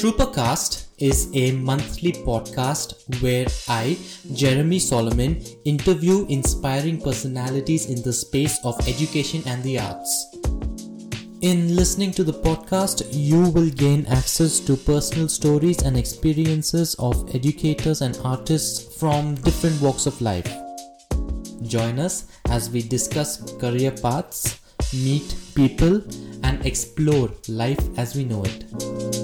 TrouperCast is a monthly podcast where I, Jeremy Solomon, interview inspiring personalities in the space of education and the arts. In listening to the podcast, you will gain access to personal stories and experiences of educators and artists from different walks of life. Join us as we discuss career paths, meet people, and explore life as we know it.